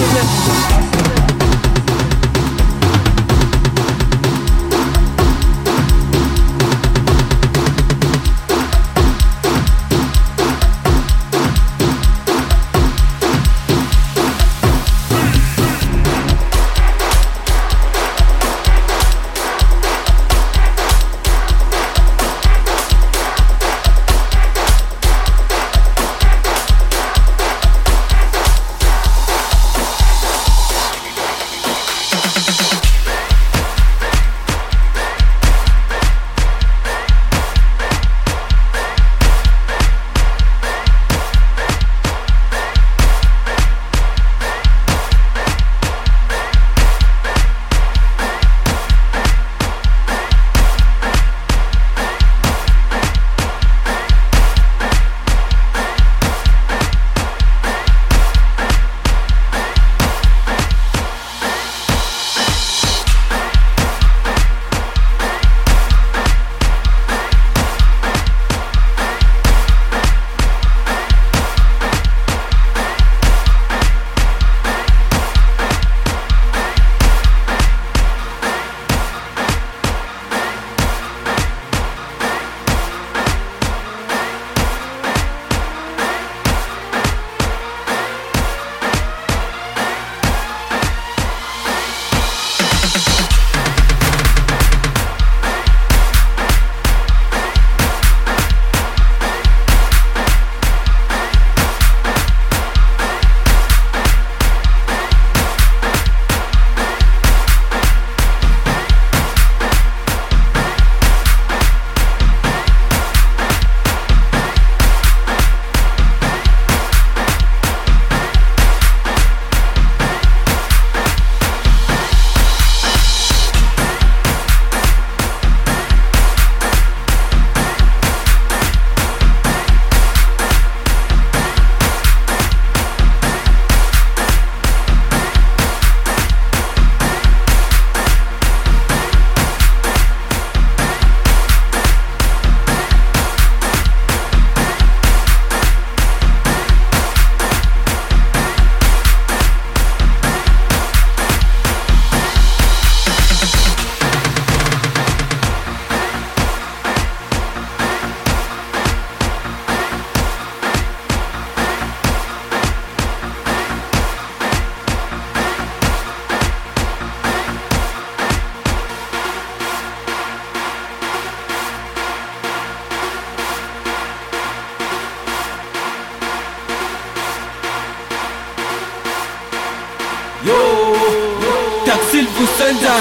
Sugar. Yo, yo, taksil bu senden.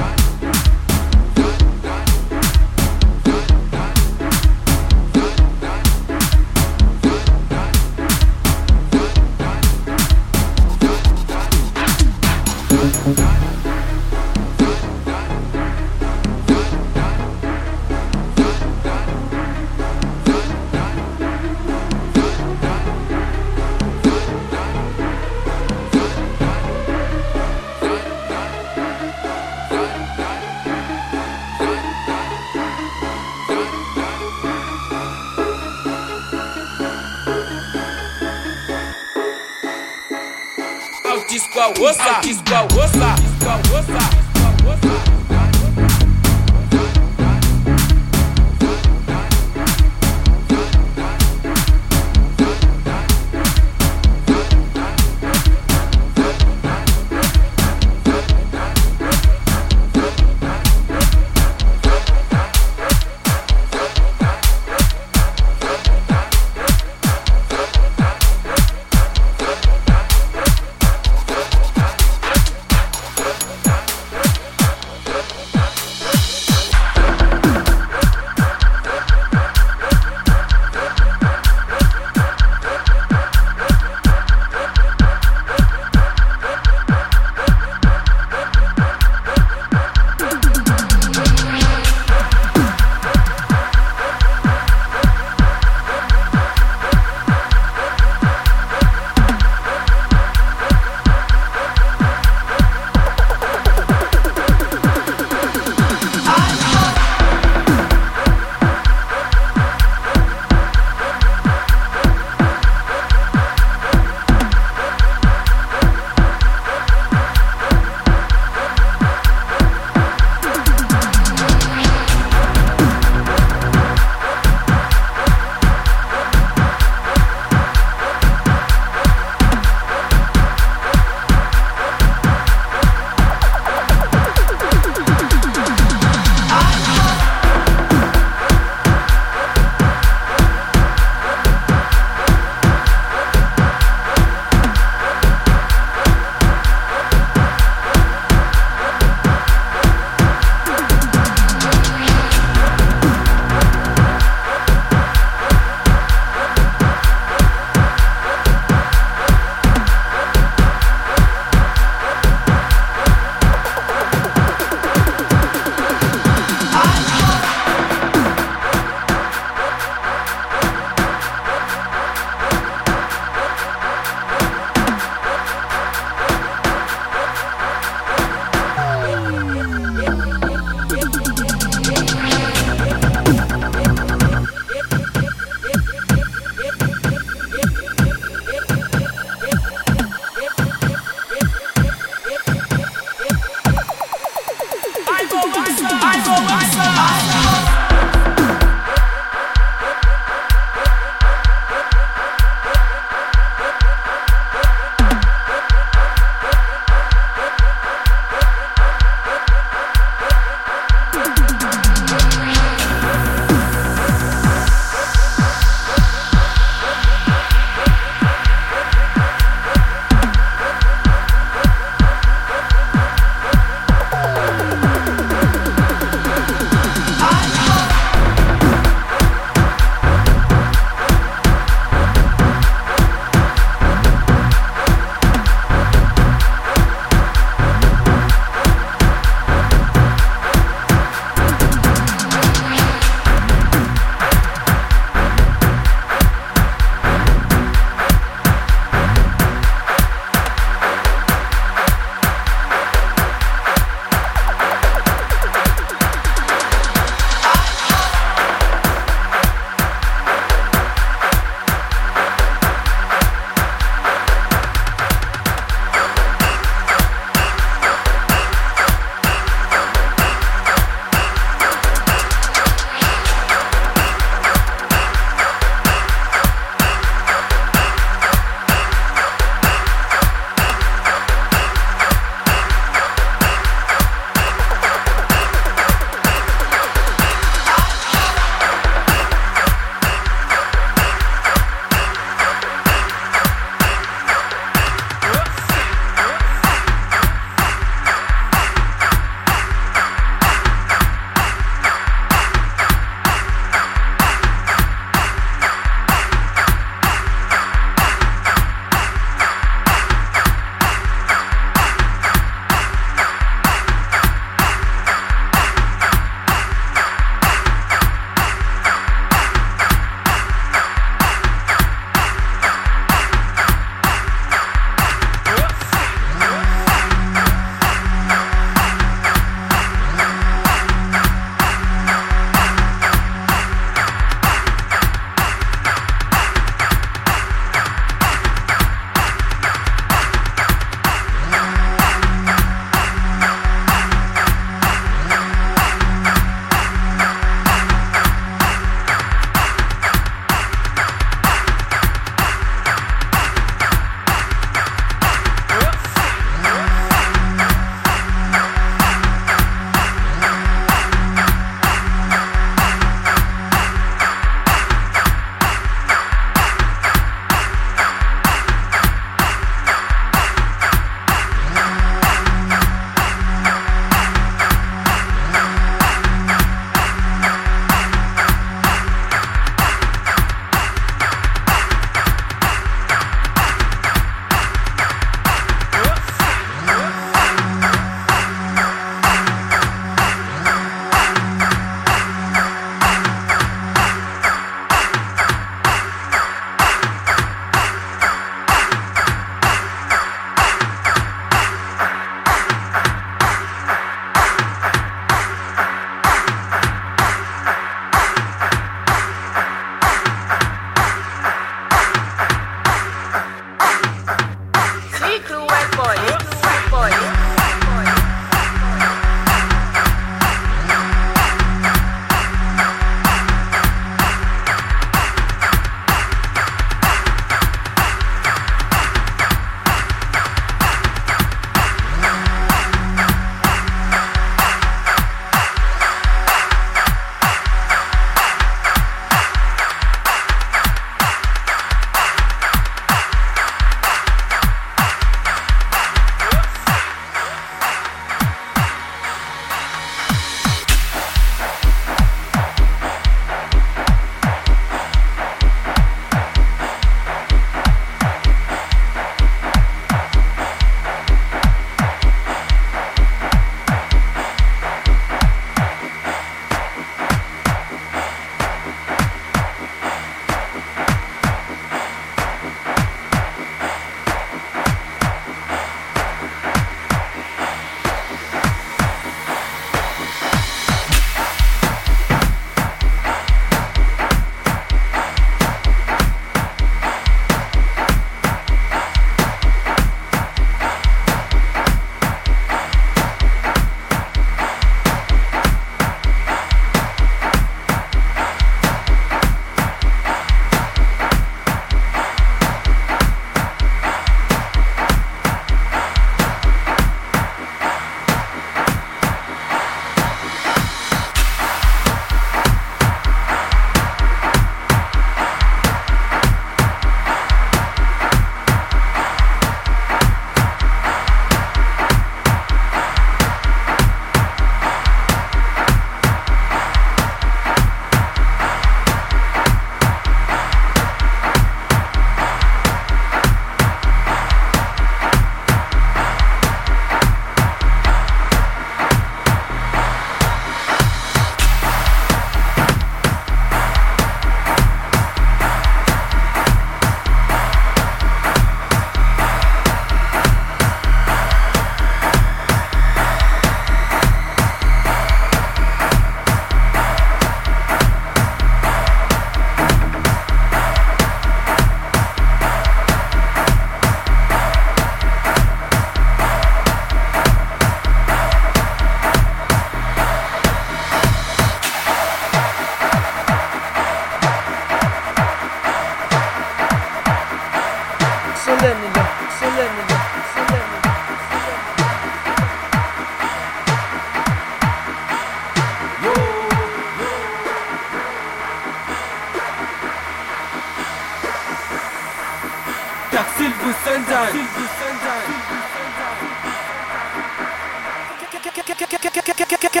Cat, cat,